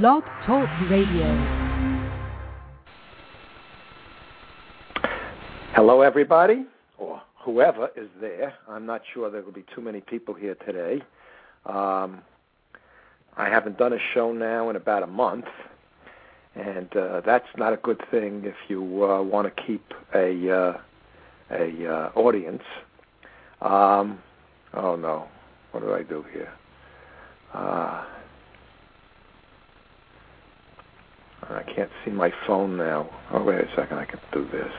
Blog Talk Radio. Hello, everybody, or whoever is there. I'm not sure there will be too many people here today. Um, I haven't done a show now in about a month, and uh, that's not a good thing if you uh, want to keep a uh, a uh, audience. Um, oh no, what did I do here? Uh, I can't see my phone now. Oh, wait a second. I can do this.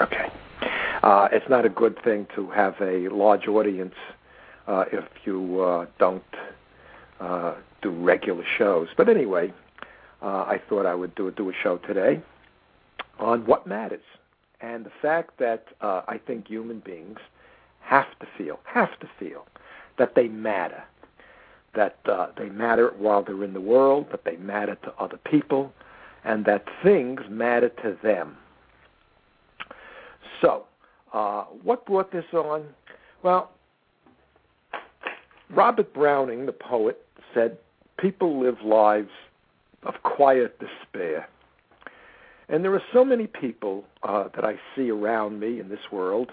Okay. Uh, it's not a good thing to have a large audience uh, if you uh, don't uh, do regular shows. But anyway, uh, I thought I would do, do a show today on what matters and the fact that uh, I think human beings have to feel, have to feel that they matter that uh, they matter while they're in the world, that they matter to other people, and that things matter to them. So, uh, what brought this on? Well, Robert Browning, the poet, said, People live lives of quiet despair. And there are so many people uh, that I see around me in this world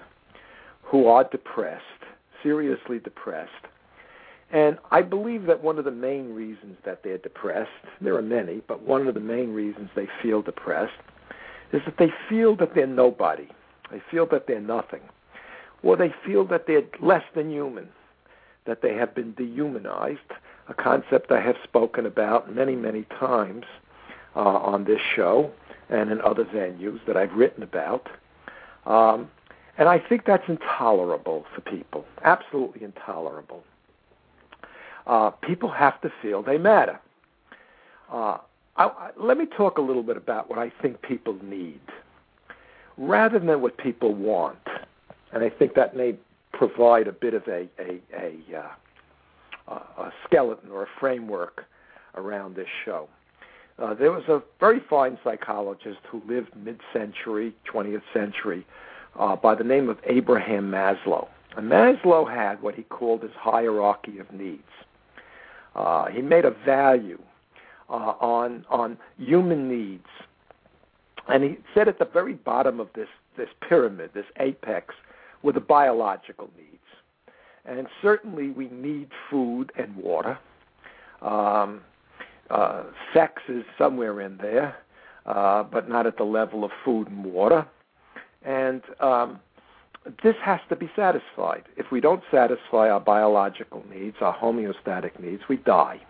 who are depressed, seriously depressed and I believe that one of the main reasons that they're depressed, there are many, but one of the main reasons they feel depressed is that they feel that they're nobody. They feel that they're nothing. Or they feel that they're less than human, that they have been dehumanized, a concept I have spoken about many, many times uh, on this show and in other venues that I've written about. Um, and I think that's intolerable for people, absolutely intolerable uh, people have to feel they matter. Uh, I, I, let me talk a little bit about what I think people need, rather than what people want, and I think that may provide a bit of a a, a, uh, a skeleton or a framework around this show. Uh, there was a very fine psychologist who lived mid-century, 20th century, uh, by the name of Abraham Maslow. And Maslow had what he called his hierarchy of needs. Uh, he made a value uh, on on human needs, and he said at the very bottom of this this pyramid, this apex, were the biological needs. And certainly we need food and water. Um, uh, sex is somewhere in there, uh, but not at the level of food and water. And um, this has to be satisfied. If we don't satisfy our biological needs, our homeostatic needs, we die.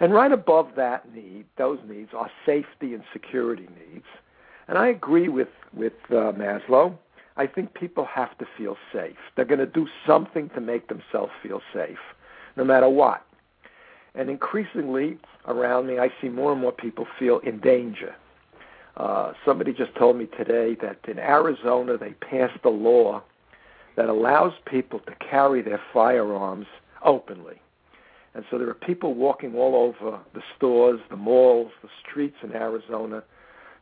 And right above that need, those needs are safety and security needs. And I agree with with uh, Maslow. I think people have to feel safe. They're going to do something to make themselves feel safe, no matter what. And increasingly around me, I see more and more people feel in danger uh, somebody just told me today that in Arizona they passed a law that allows people to carry their firearms openly. And so there are people walking all over the stores, the malls, the streets in Arizona,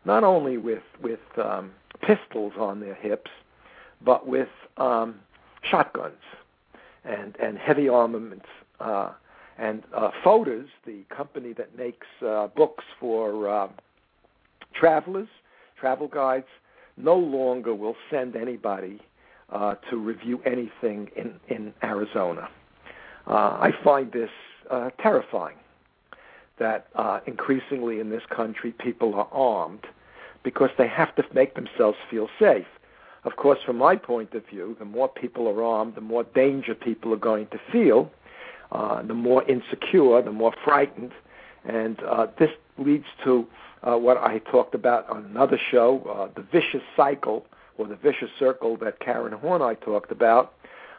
not only with with um, pistols on their hips, but with um, shotguns and and heavy armaments. Uh, and uh, Fodor's, the company that makes uh, books for uh, travelers, travel guides, no longer will send anybody uh, to review anything in, in Arizona. Uh, I find this uh, terrifying that uh, increasingly in this country people are armed because they have to make themselves feel safe. Of course, from my point of view, the more people are armed, the more danger people are going to feel, uh, the more insecure, the more frightened, and uh, this leads to uh, what I talked about on another show, uh, the vicious cycle or the vicious circle that Karen Horney talked about.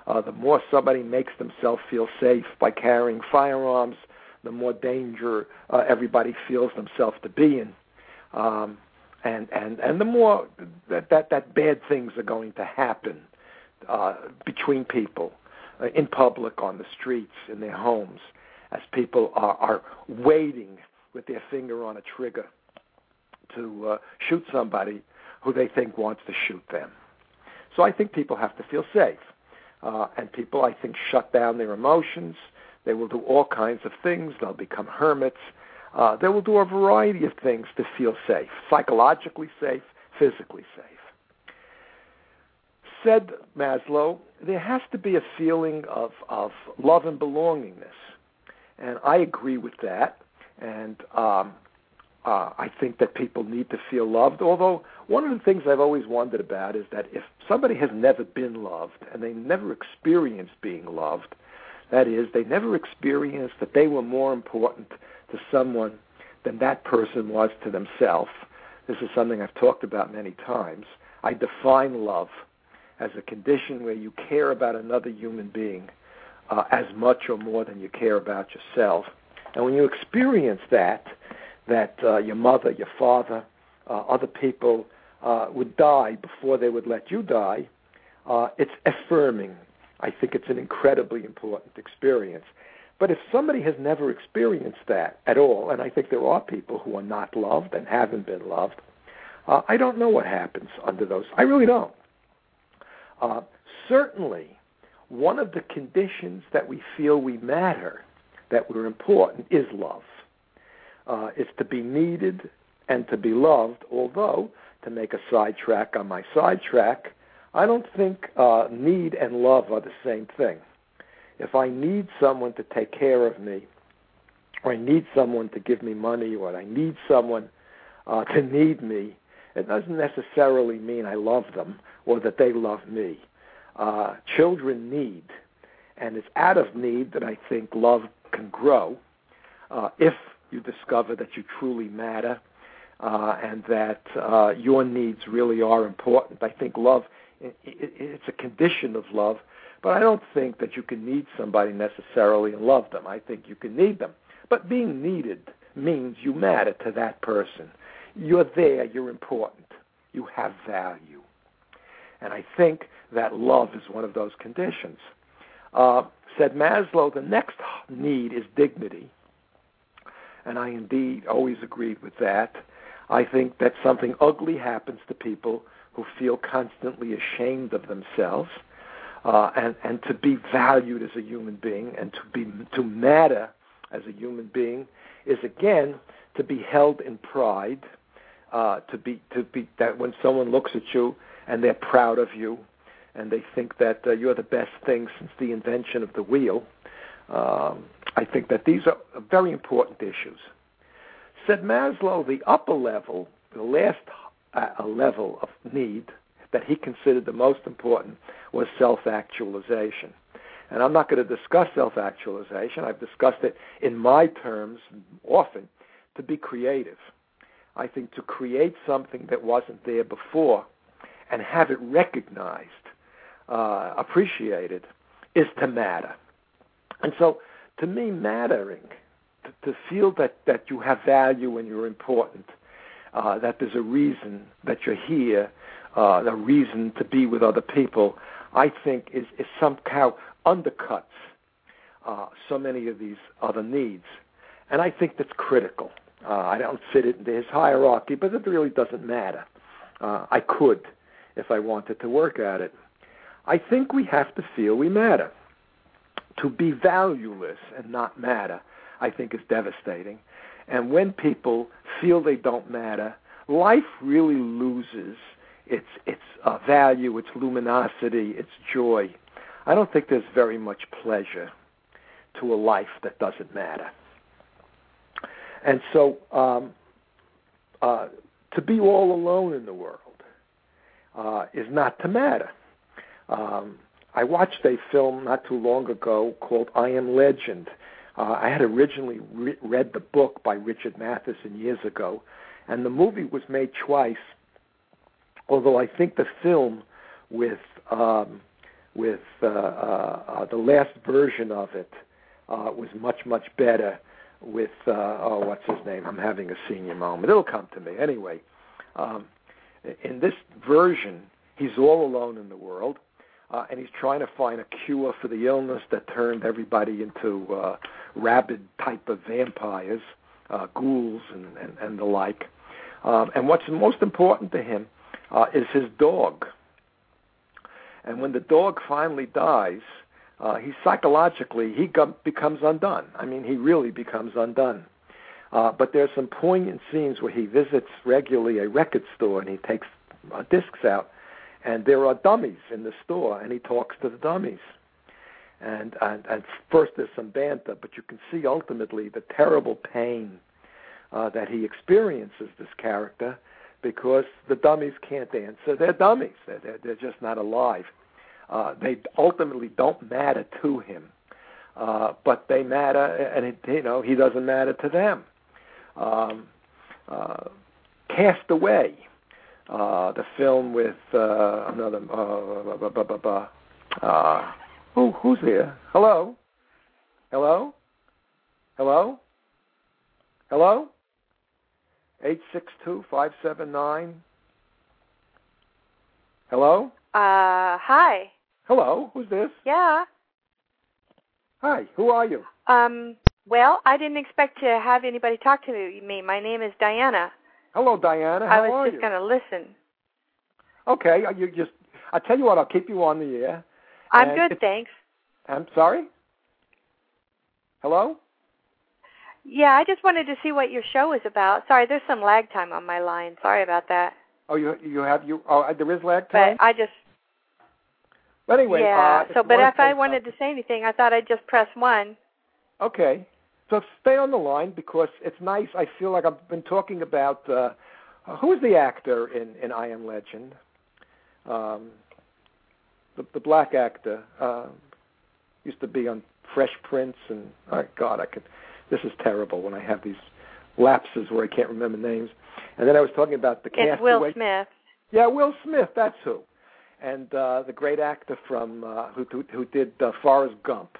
Uh, the more somebody makes themselves feel safe by carrying firearms, the more danger uh, everybody feels themselves to be in, um, and and and the more that that, that bad things are going to happen uh, between people, uh, in public, on the streets, in their homes, as people are are waiting with their finger on a trigger to uh, shoot somebody who they think wants to shoot them. So I think people have to feel safe. Uh, and people, I think, shut down their emotions. They will do all kinds of things. They'll become hermits. Uh, they will do a variety of things to feel safe, psychologically safe, physically safe. Said Maslow, there has to be a feeling of, of love and belongingness. And I agree with that. And um, uh, I think that people need to feel loved. Although one of the things I've always wondered about is that if somebody has never been loved and they never experienced being loved, that is, they never experienced that they were more important to someone than that person was to themselves. This is something I've talked about many times. I define love as a condition where you care about another human being uh, as much or more than you care about yourself. And when you experience that, that uh, your mother, your father, uh, other people uh, would die before they would let you die, uh, it's affirming. I think it's an incredibly important experience. But if somebody has never experienced that at all, and I think there are people who are not loved and haven't been loved, uh, I don't know what happens under those. I really don't. Uh, certainly, one of the conditions that we feel we matter, that we're important, is love. Uh, it's to be needed and to be loved, although, to make a sidetrack on my sidetrack, I don't think uh, need and love are the same thing. If I need someone to take care of me, or I need someone to give me money, or I need someone uh, to need me, it doesn't necessarily mean I love them or that they love me. Uh, children need, and it's out of need that I think love can grow uh, if you discover that you truly matter uh, and that uh, your needs really are important. I think love, it, it, it's a condition of love, but I don't think that you can need somebody necessarily and love them. I think you can need them. But being needed means you matter to that person. You're there, you're important, you have value. And I think that love is one of those conditions. Uh, said Maslow, the next need is dignity. And I indeed always agreed with that. I think that something ugly happens to people who feel constantly ashamed of themselves. Uh, and and to be valued as a human being and to be to matter as a human being is again to be held in pride, uh, to be to be that when someone looks at you and they're proud of you, and they think that uh, you're the best thing since the invention of the wheel. Um, I think that these are very important issues. Said Maslow, the upper level, the last uh, level of need that he considered the most important was self actualization. And I'm not going to discuss self actualization. I've discussed it in my terms often to be creative. I think to create something that wasn't there before and have it recognized, uh, appreciated, is to matter. And so, to me, mattering, to, to feel that, that you have value and you're important, uh, that there's a reason that you're here, uh, a reason to be with other people, I think is, is somehow undercuts uh, so many of these other needs. And I think that's critical. Uh, I don't fit it into his hierarchy, but it really doesn't matter. Uh, I could if I wanted to work at it. I think we have to feel we matter. To be valueless and not matter, I think, is devastating. And when people feel they don't matter, life really loses its its uh, value, its luminosity, its joy. I don't think there's very much pleasure to a life that doesn't matter. And so, um, uh, to be all alone in the world uh, is not to matter. Um, I watched a film not too long ago called I Am Legend. Uh, I had originally re- read the book by Richard Matheson years ago, and the movie was made twice although I think the film with um, with uh, uh, uh, the last version of it uh, was much much better. With uh, oh, what's his name? I'm having a senior moment. It'll come to me anyway. Um, in this version, he's all alone in the world, uh, and he's trying to find a cure for the illness that turned everybody into uh, rabid type of vampires, uh, ghouls, and, and, and the like. Um, and what's most important to him uh, is his dog. And when the dog finally dies, uh, he psychologically he gum- becomes undone. I mean, he really becomes undone. Uh, but there's some poignant scenes where he visits regularly a record store and he takes uh, discs out, and there are dummies in the store, and he talks to the dummies. And, and and first there's some banter, but you can see ultimately the terrible pain uh, that he experiences. This character, because the dummies can't answer. They're dummies. They're they're, they're just not alive. Uh, they ultimately don't matter to him, uh, but they matter, and it, you know he doesn't matter to them. Um, uh, Cast Away, uh, the film with uh, another. Uh, uh, who who's there? Hello, hello, hello, hello. Eight six two five seven nine. Hello. Uh, hi. Hello. Who's this? Yeah. Hi. Who are you? Um. Well, I didn't expect to have anybody talk to me. My name is Diana. Hello, Diana. How I was just going to listen. Okay. uh, You just. I tell you what. I'll keep you on the air. I'm And good, thanks. I'm sorry. Hello. Yeah, I just wanted to see what your show is about. Sorry, there's some lag time on my line. Sorry about that. Oh, you you have you. Oh, there is lag time. But I just But anyway. yeah. uh, so, but if I say wanted to say anything, I thought I'd just press one. Okay. So stay on the line because it's nice. I feel like I've been talking about uh, who's the actor in in I Am Legend, um, the the black actor uh, used to be on Fresh Prince and oh God, I could. This is terrible when I have these lapses where I can't remember names. And then I was talking about the It's Will Castaway. Smith. Yeah, Will Smith. That's who. And uh, the great actor from uh, who who, who did uh, Forrest Gump.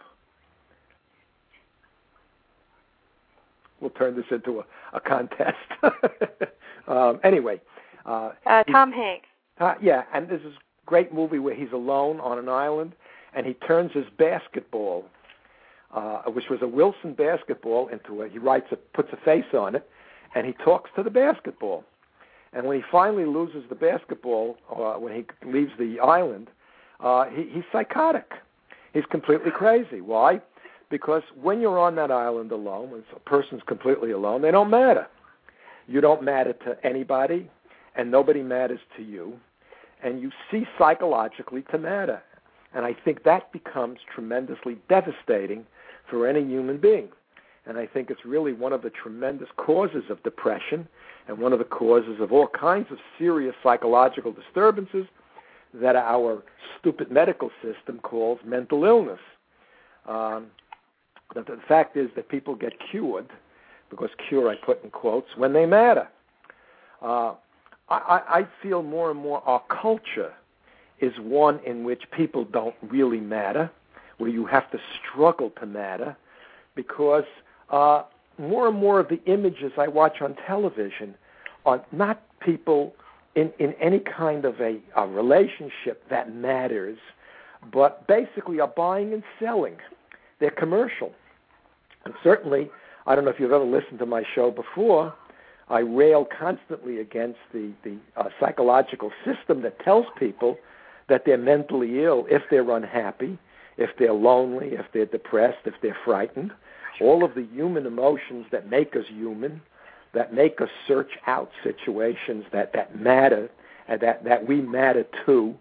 We'll turn this into a, a contest. um, anyway, uh, Uh, he- Tom Hanks. uh, yeah, and this is a great movie where he's alone on an island, and he turns his basketball, uh, which was a Wilson basketball, into a. He writes a, puts a face on it, and he talks to the basketball. And when he finally loses the basketball, uh, when he leaves the island, uh, he, he's psychotic. He's completely crazy. Why? Because when you're on that island alone, when a person's completely alone, they don't matter. You don't matter to anybody, and nobody matters to you, and you cease psychologically to matter. And I think that becomes tremendously devastating for any human being. And I think it's really one of the tremendous causes of depression and one of the causes of all kinds of serious psychological disturbances that our stupid medical system calls mental illness. Um, but the fact is that people get cured, because cure I put in quotes, when they matter. Uh, I, I feel more and more our culture is one in which people don't really matter, where you have to struggle to matter, because uh, more and more of the images I watch on television are not people in, in any kind of a, a relationship that matters, but basically are buying and selling. They're commercial. And certainly, I don't know if you've ever listened to my show before, I rail constantly against the, the uh, psychological system that tells people that they're mentally ill if they're unhappy, if they're lonely, if they're depressed, if they're frightened. All of the human emotions that make us human, that make us search out situations that, that matter and that, that we matter to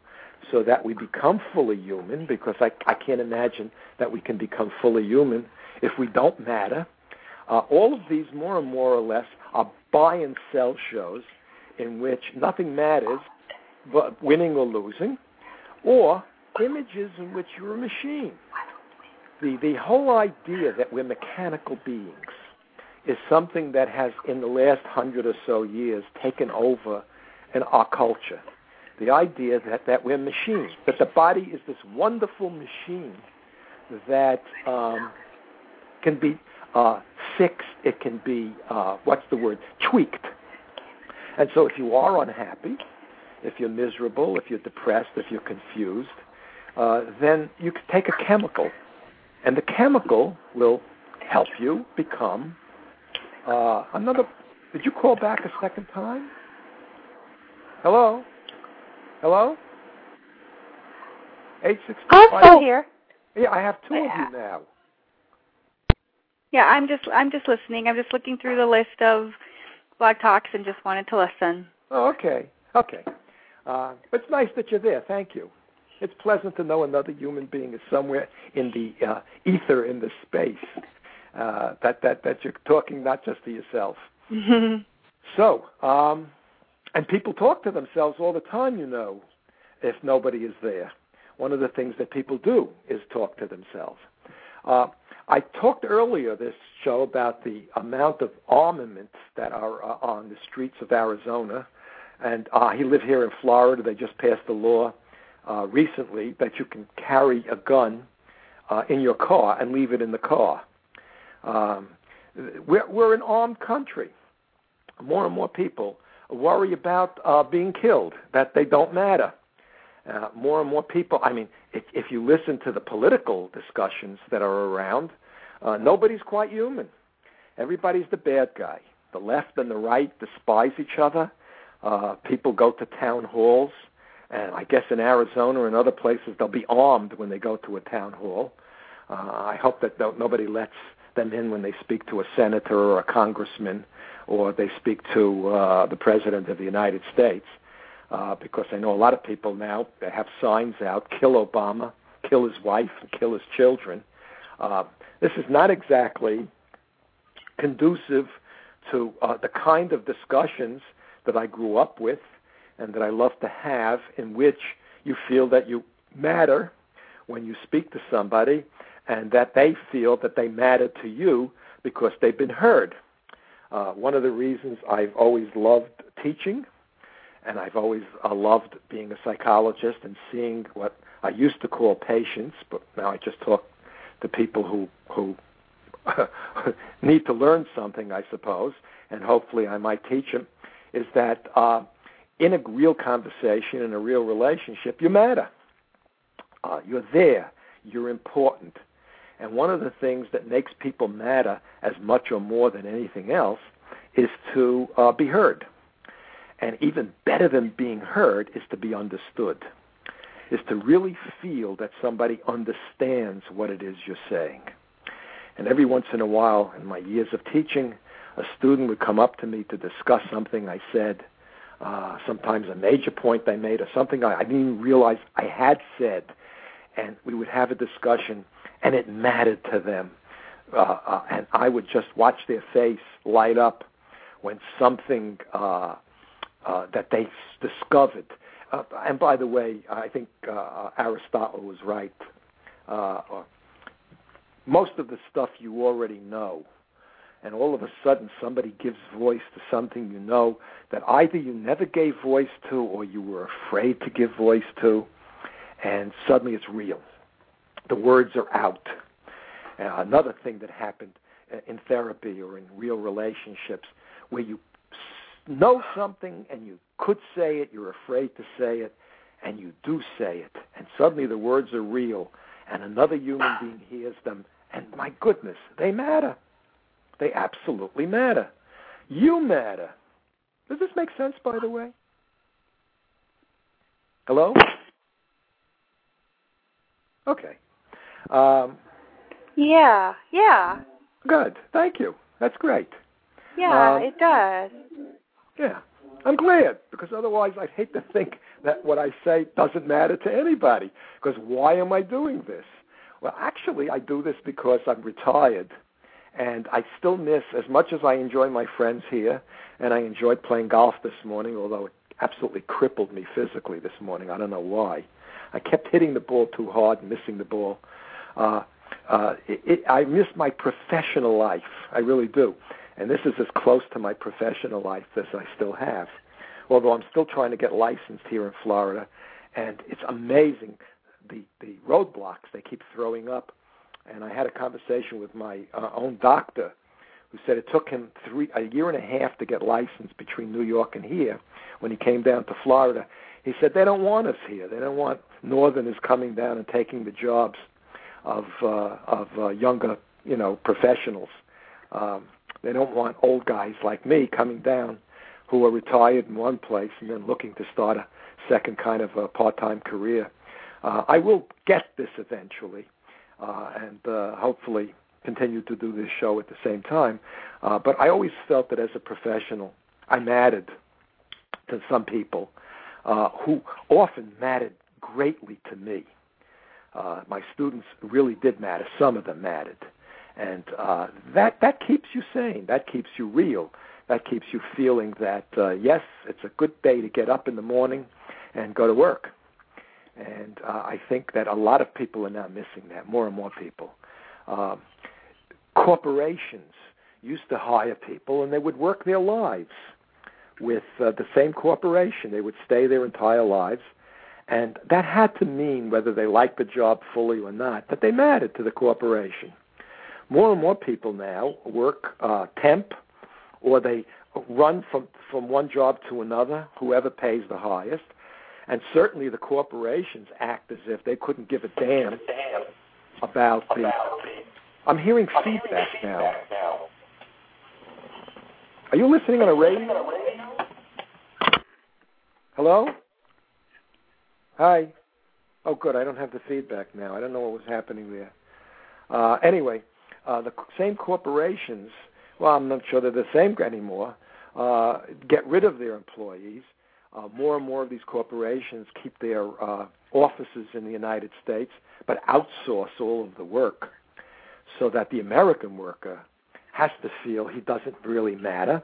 so that we become fully human because I, I can't imagine that we can become fully human if we don't matter. Uh, all of these, more and more or less, are buy and sell shows in which nothing matters but winning or losing, or images in which you're a machine. The, the whole idea that we're mechanical beings is something that has, in the last hundred or so years, taken over in our culture. The idea that, that we're machines, that the body is this wonderful machine that um, can be uh, fixed, it can be, uh, what's the word, tweaked. And so if you are unhappy, if you're miserable, if you're depressed, if you're confused, uh, then you can take a chemical, and the chemical will help you become uh, another. Did you call back a second time? Hello? Hello? Eight six I'm still here. Yeah, I have two of you now. Yeah, I'm just I'm just listening. I'm just looking through the list of blog talks and just wanted to listen. Oh, okay, okay. Uh, it's nice that you're there. Thank you. It's pleasant to know another human being is somewhere in the uh, ether, in the space. Uh, that that that you're talking not just to yourself. so, um, and people talk to themselves all the time. You know, if nobody is there, one of the things that people do is talk to themselves. Uh, I talked earlier this show about the amount of armaments that are uh, on the streets of Arizona, and uh, he lived here in Florida. They just passed a law uh, recently that you can carry a gun uh, in your car and leave it in the car. Um, we're, we're an armed country. More and more people worry about uh, being killed, that they don't matter. Uh, more and more people, I mean, if, if you listen to the political discussions that are around, uh, nobody's quite human. Everybody's the bad guy. The left and the right despise each other. Uh, people go to town halls, and I guess in Arizona and other places they'll be armed when they go to a town hall. Uh, I hope that nobody lets them in when they speak to a senator or a congressman or they speak to uh, the president of the United States. Uh, because I know a lot of people now that have signs out, kill Obama, kill his wife, kill his children. Uh, this is not exactly conducive to uh, the kind of discussions that I grew up with and that I love to have, in which you feel that you matter when you speak to somebody and that they feel that they matter to you because they've been heard. Uh, one of the reasons I've always loved teaching and I've always uh, loved being a psychologist and seeing what I used to call patients, but now I just talk to people who who need to learn something, I suppose, and hopefully I might teach them. Is that uh, in a real conversation, in a real relationship, you matter. Uh, you're there. You're important. And one of the things that makes people matter as much or more than anything else is to uh, be heard. And even better than being heard is to be understood, is to really feel that somebody understands what it is you're saying. And every once in a while, in my years of teaching, a student would come up to me to discuss something I said, uh, sometimes a major point I made, or something I, I didn't even realize I had said. And we would have a discussion, and it mattered to them. Uh, uh, and I would just watch their face light up when something uh, uh, that they discovered. Uh, and by the way, I think uh, Aristotle was right. Uh, most of the stuff you already know, and all of a sudden somebody gives voice to something you know that either you never gave voice to or you were afraid to give voice to, and suddenly it's real. The words are out. Uh, another thing that happened uh, in therapy or in real relationships where you know something and you could say it, you're afraid to say it, and you do say it, and suddenly the words are real, and another human being hears them, and my goodness, they matter. They absolutely matter. You matter. Does this make sense, by the way? Hello? Okay. Um, yeah, yeah. Good. Thank you. That's great. Yeah, um, it does. Yeah. I'm glad because otherwise I'd hate to think that what I say doesn't matter to anybody. Because why am I doing this? Well, actually, I do this because I'm retired and I still miss, as much as I enjoy my friends here, and I enjoyed playing golf this morning, although it absolutely crippled me physically this morning. I don't know why. I kept hitting the ball too hard and missing the ball. Uh, uh, it, it, I miss my professional life. I really do and this is as close to my professional life as I still have. Although I'm still trying to get licensed here in Florida, and it's amazing the the roadblocks they keep throwing up. And I had a conversation with my uh, own doctor, who said it took him three a year and a half to get licensed between New York and here. When he came down to Florida, he said they don't want us here. They don't want Northerners coming down and taking the jobs of uh, of uh, younger you know professionals. Um, they don't want old guys like me coming down who are retired in one place and then looking to start a second kind of a part-time career. Uh, I will get this eventually. uh, and uh, hopefully continue to do this show at the same time. Uh, but I always felt that as a professional, I mattered to some people uh, who often mattered greatly to me. Uh, my students really did matter. Some of them mattered, and uh, that that keeps you sane. That keeps you real. That keeps you feeling that uh, yes, it's a good day to get up in the morning and go to work. And uh, I think that a lot of people are now missing that. More and more people. Uh, corporations used to hire people, and they would work their lives with uh, the same corporation. They would stay their entire lives. And that had to mean, whether they liked the job fully or not, that they mattered to the corporation. More and more people now work uh, temp, or they run from from one job to another, whoever pays the highest. And certainly the corporations act as if they couldn't give a damn about the. I'm hearing feedback now. Are you listening on a radio? Hello? Hi. Oh, good. I don't have the feedback now. I don't know what was happening there. Uh, anyway, uh, the same corporations, well, I'm not sure they're the same anymore, uh, get rid of their employees. Uh, more and more of these corporations keep their uh, offices in the United States, but outsource all of the work so that the American worker has to feel he doesn't really matter.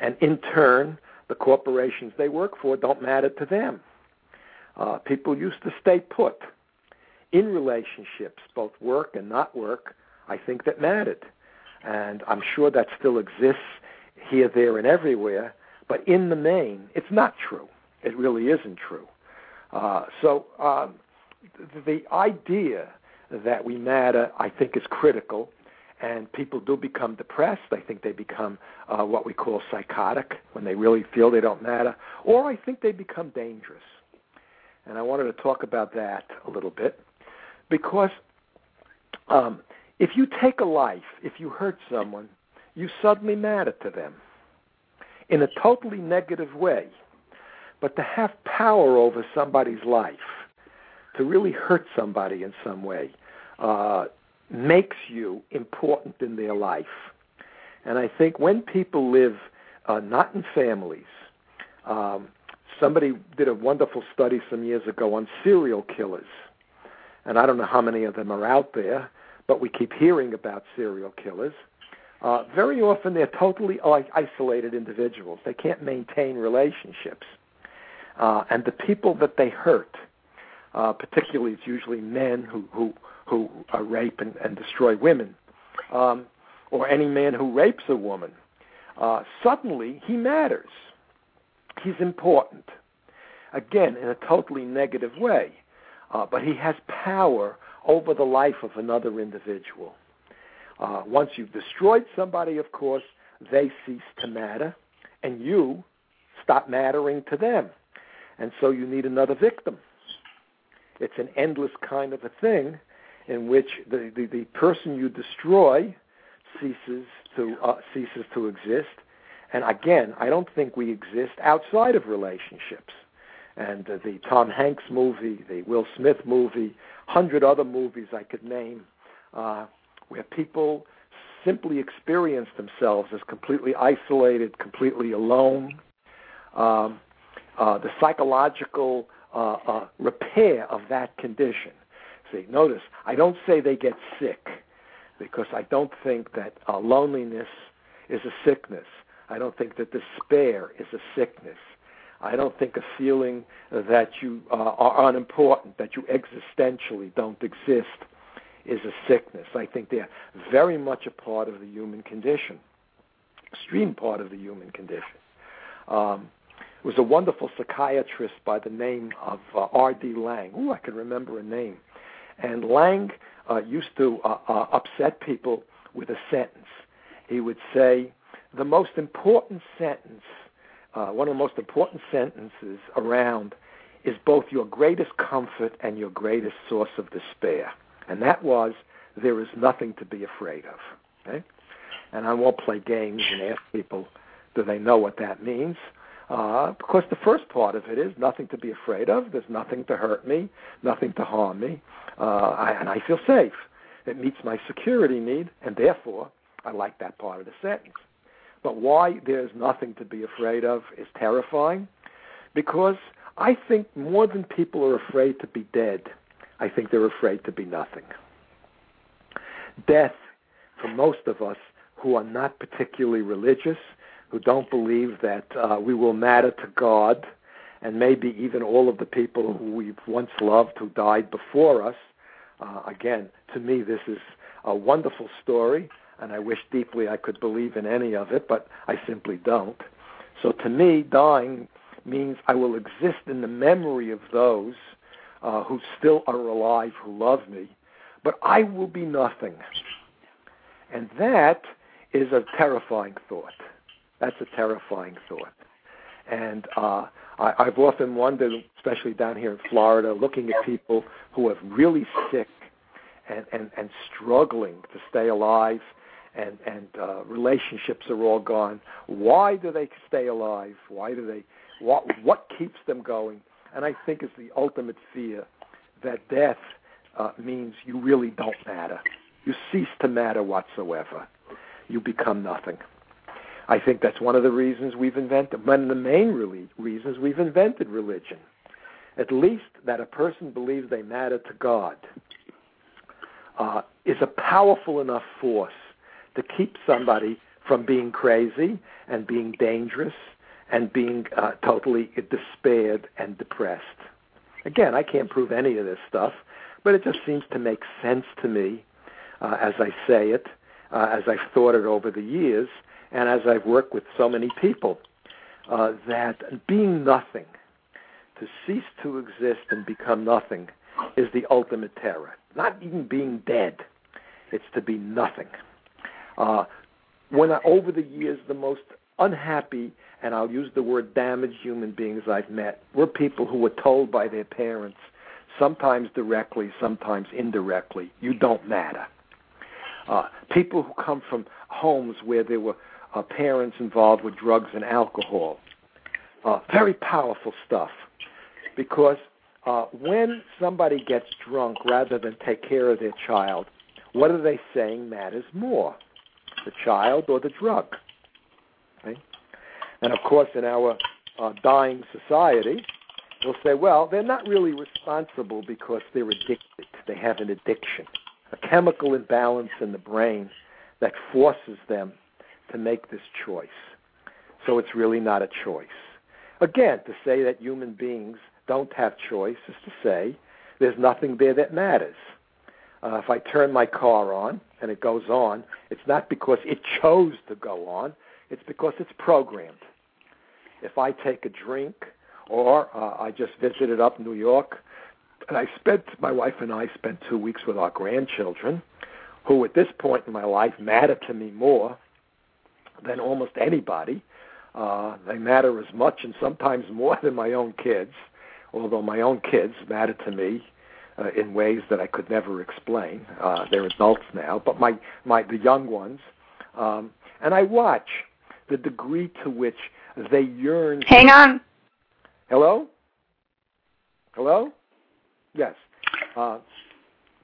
And in turn, the corporations they work for don't matter to them. Uh, people used to stay put in relationships, both work and not work, I think that mattered. And I'm sure that still exists here, there, and everywhere. But in the main, it's not true. It really isn't true. Uh, so um, the idea that we matter, I think, is critical and people do become depressed. I think they become uh, what we call psychotic when they really feel they don't matter, or I think they become dangerous. And I wanted to talk about that a little bit because um, if you take a life, if you hurt someone, you suddenly matter to them in a totally negative way. But to have power over somebody's life, to really hurt somebody in some way, uh, makes you important in their life. And I think when people live uh, not in families, um, somebody did a wonderful study some years ago on serial killers. And I don't know how many of them are out there, but we keep hearing about serial killers. Uh, very often they're totally isolated individuals. They can't maintain relationships. Uh, and the people that they hurt, uh, particularly it's usually men who, who who uh, rape and, and destroy women, um, or any man who rapes a woman, uh, suddenly he matters. He's important. Again, in a totally negative way, uh, but he has power over the life of another individual. Uh, once you've destroyed somebody, of course, they cease to matter, and you stop mattering to them. And so you need another victim. It's an endless kind of a thing in which the, the, the person you destroy ceases to uh, ceases to exist. And again, I don't think we exist outside of relationships. And uh, the Tom Hanks movie, the Will Smith movie, hundred other movies I could name, uh, where people simply experience themselves as completely isolated, completely alone. Um, uh, the psychological uh, uh, repair of that condition see. Notice, I don't say they get sick because I don't think that uh, loneliness is a sickness. I don't think that despair is a sickness. I don't think a feeling that you uh, are unimportant, that you existentially don't exist, is a sickness. I think they're very much a part of the human condition, extreme part of the human condition. Um, it was a wonderful psychiatrist by the name of uh, R.D. Laing. Ooh, I can remember a name. And Laing uh, used to uh, uh, upset people with a sentence. He would say, the most important sentence, uh, one of the most important sentences around is both your greatest comfort and your greatest source of despair. And that was, there is nothing to be afraid of. Okay? And I won't play games and ask people, do they know what that means? Uh, because the first part of it is nothing to be afraid of. There's nothing to hurt me, nothing to harm me, uh, I, and I feel safe. it meets my security need, and therefore I like that part of the sentence. But why there's nothing to be afraid of is terrifying because I think more than people are afraid to be dead, I think they're afraid to be nothing. Death, for most of us who are not particularly religious, who don't believe that uh, we will matter to God, and maybe even all of the people who we've once loved who died before us. Uh, again, to me, this is a wonderful story, and I wish deeply I could believe in any of it, but I simply don't. So to me, dying means I will exist in the memory of those uh, who still are alive, who love me, but I will be nothing. And that is a terrifying thought. That's a terrifying thought. And uh, I, I've often wondered, especially down here in Florida, looking at people who are really sick and, and, and struggling to stay alive and, and uh, relationships are all gone. Why do they stay alive? Why do they what what keeps them going? And I think it's the ultimate fear that death uh, means you really don't matter. You cease to matter whatsoever. You become nothing. I think that's one of the reasons we've invented, one of the main reasons we've invented religion. At least that a person believes they matter to God uh, is a powerful enough force to keep somebody from being crazy and being dangerous and being uh, totally despaired and depressed. Again, I can't prove any of this stuff, but it just seems to make sense to me uh, as I say it, uh, as I've thought it over the years, and as I've worked with so many people, uh, that being nothing, to cease to exist and become nothing, is the ultimate terror. Not even being dead, it's to be nothing. Uh, when I, over the years, the most unhappy, and I'll use the word damaged human beings I've met were people who were told by their parents, sometimes directly, sometimes indirectly, you don't matter. Uh, people who come from homes where there were uh, parents involved with drugs and alcohol. Uh, very powerful stuff. Because uh, when somebody gets drunk rather than take care of their child, what are they saying matters more? The child or the drug? And of course, in our uh, dying society, we'll say, well, they're not really responsible because they're addicted. They have an addiction, a chemical imbalance in the brain that forces them to make this choice. So it's really not a choice. Again, to say that human beings don't have choice is to say there's nothing there that matters. Uh, if I turn my car on and it goes on, it's not because it chose to go on, it's because it's programmed. If I take a drink, or uh, I just visited up New York, and I spent, my wife and I spent two weeks with our grandchildren, who at this point in my life matter to me more than almost anybody. Uh, they matter as much and sometimes more than my own kids, although my own kids matter to me uh, in ways that I could never explain. Uh, they're adults now, but my, my the young ones, um, and I watch the degree to which they yearn. Hang on. Hello. Hello. Yes. Uh,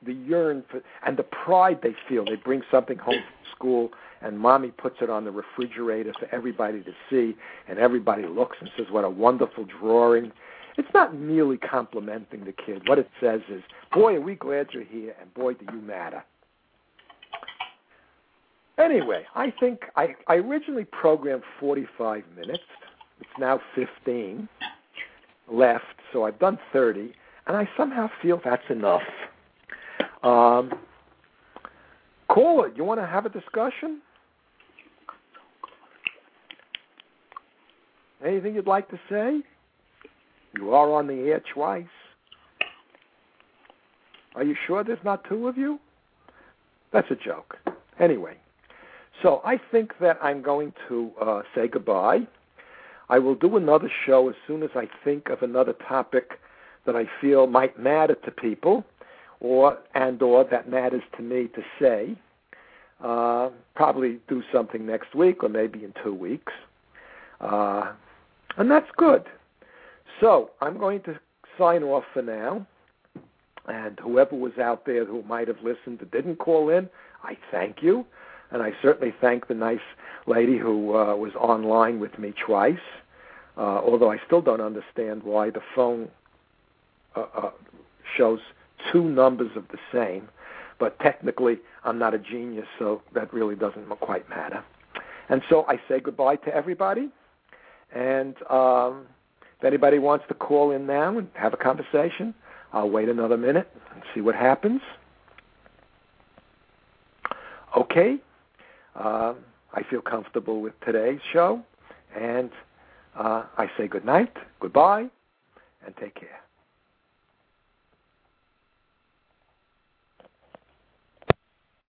the yearn for and the pride they feel. They bring something home from school and mommy puts it on the refrigerator for everybody to see, and everybody looks and says, What a wonderful drawing. It's not merely complimenting the kid. What it says is, Boy, are we glad you're here, and boy, do you matter. Anyway, I think I, I originally programmed 45 minutes. It's now 15 left, so I've done 30, and I somehow feel that's enough. Um, caller, you want to have a discussion? Anything you'd like to say? You are on the air twice. Are you sure there's not two of you? That's a joke. Anyway, so I think that I'm going to uh, say goodbye. I will do another show as soon as I think of another topic that I feel might matter to people, or and or that matters to me to say. Uh, probably do something next week or maybe in two weeks. Uh, and that's good. So I'm going to sign off for now. And whoever was out there who might have listened that didn't call in, I thank you. And I certainly thank the nice lady who uh, was online with me twice. Uh, although I still don't understand why the phone uh, uh, shows two numbers of the same. But technically, I'm not a genius, so that really doesn't quite matter. And so I say goodbye to everybody. And um, if anybody wants to call in now and have a conversation, I'll wait another minute and see what happens. Okay. Uh, I feel comfortable with today's show. And uh, I say good night, goodbye, and take care.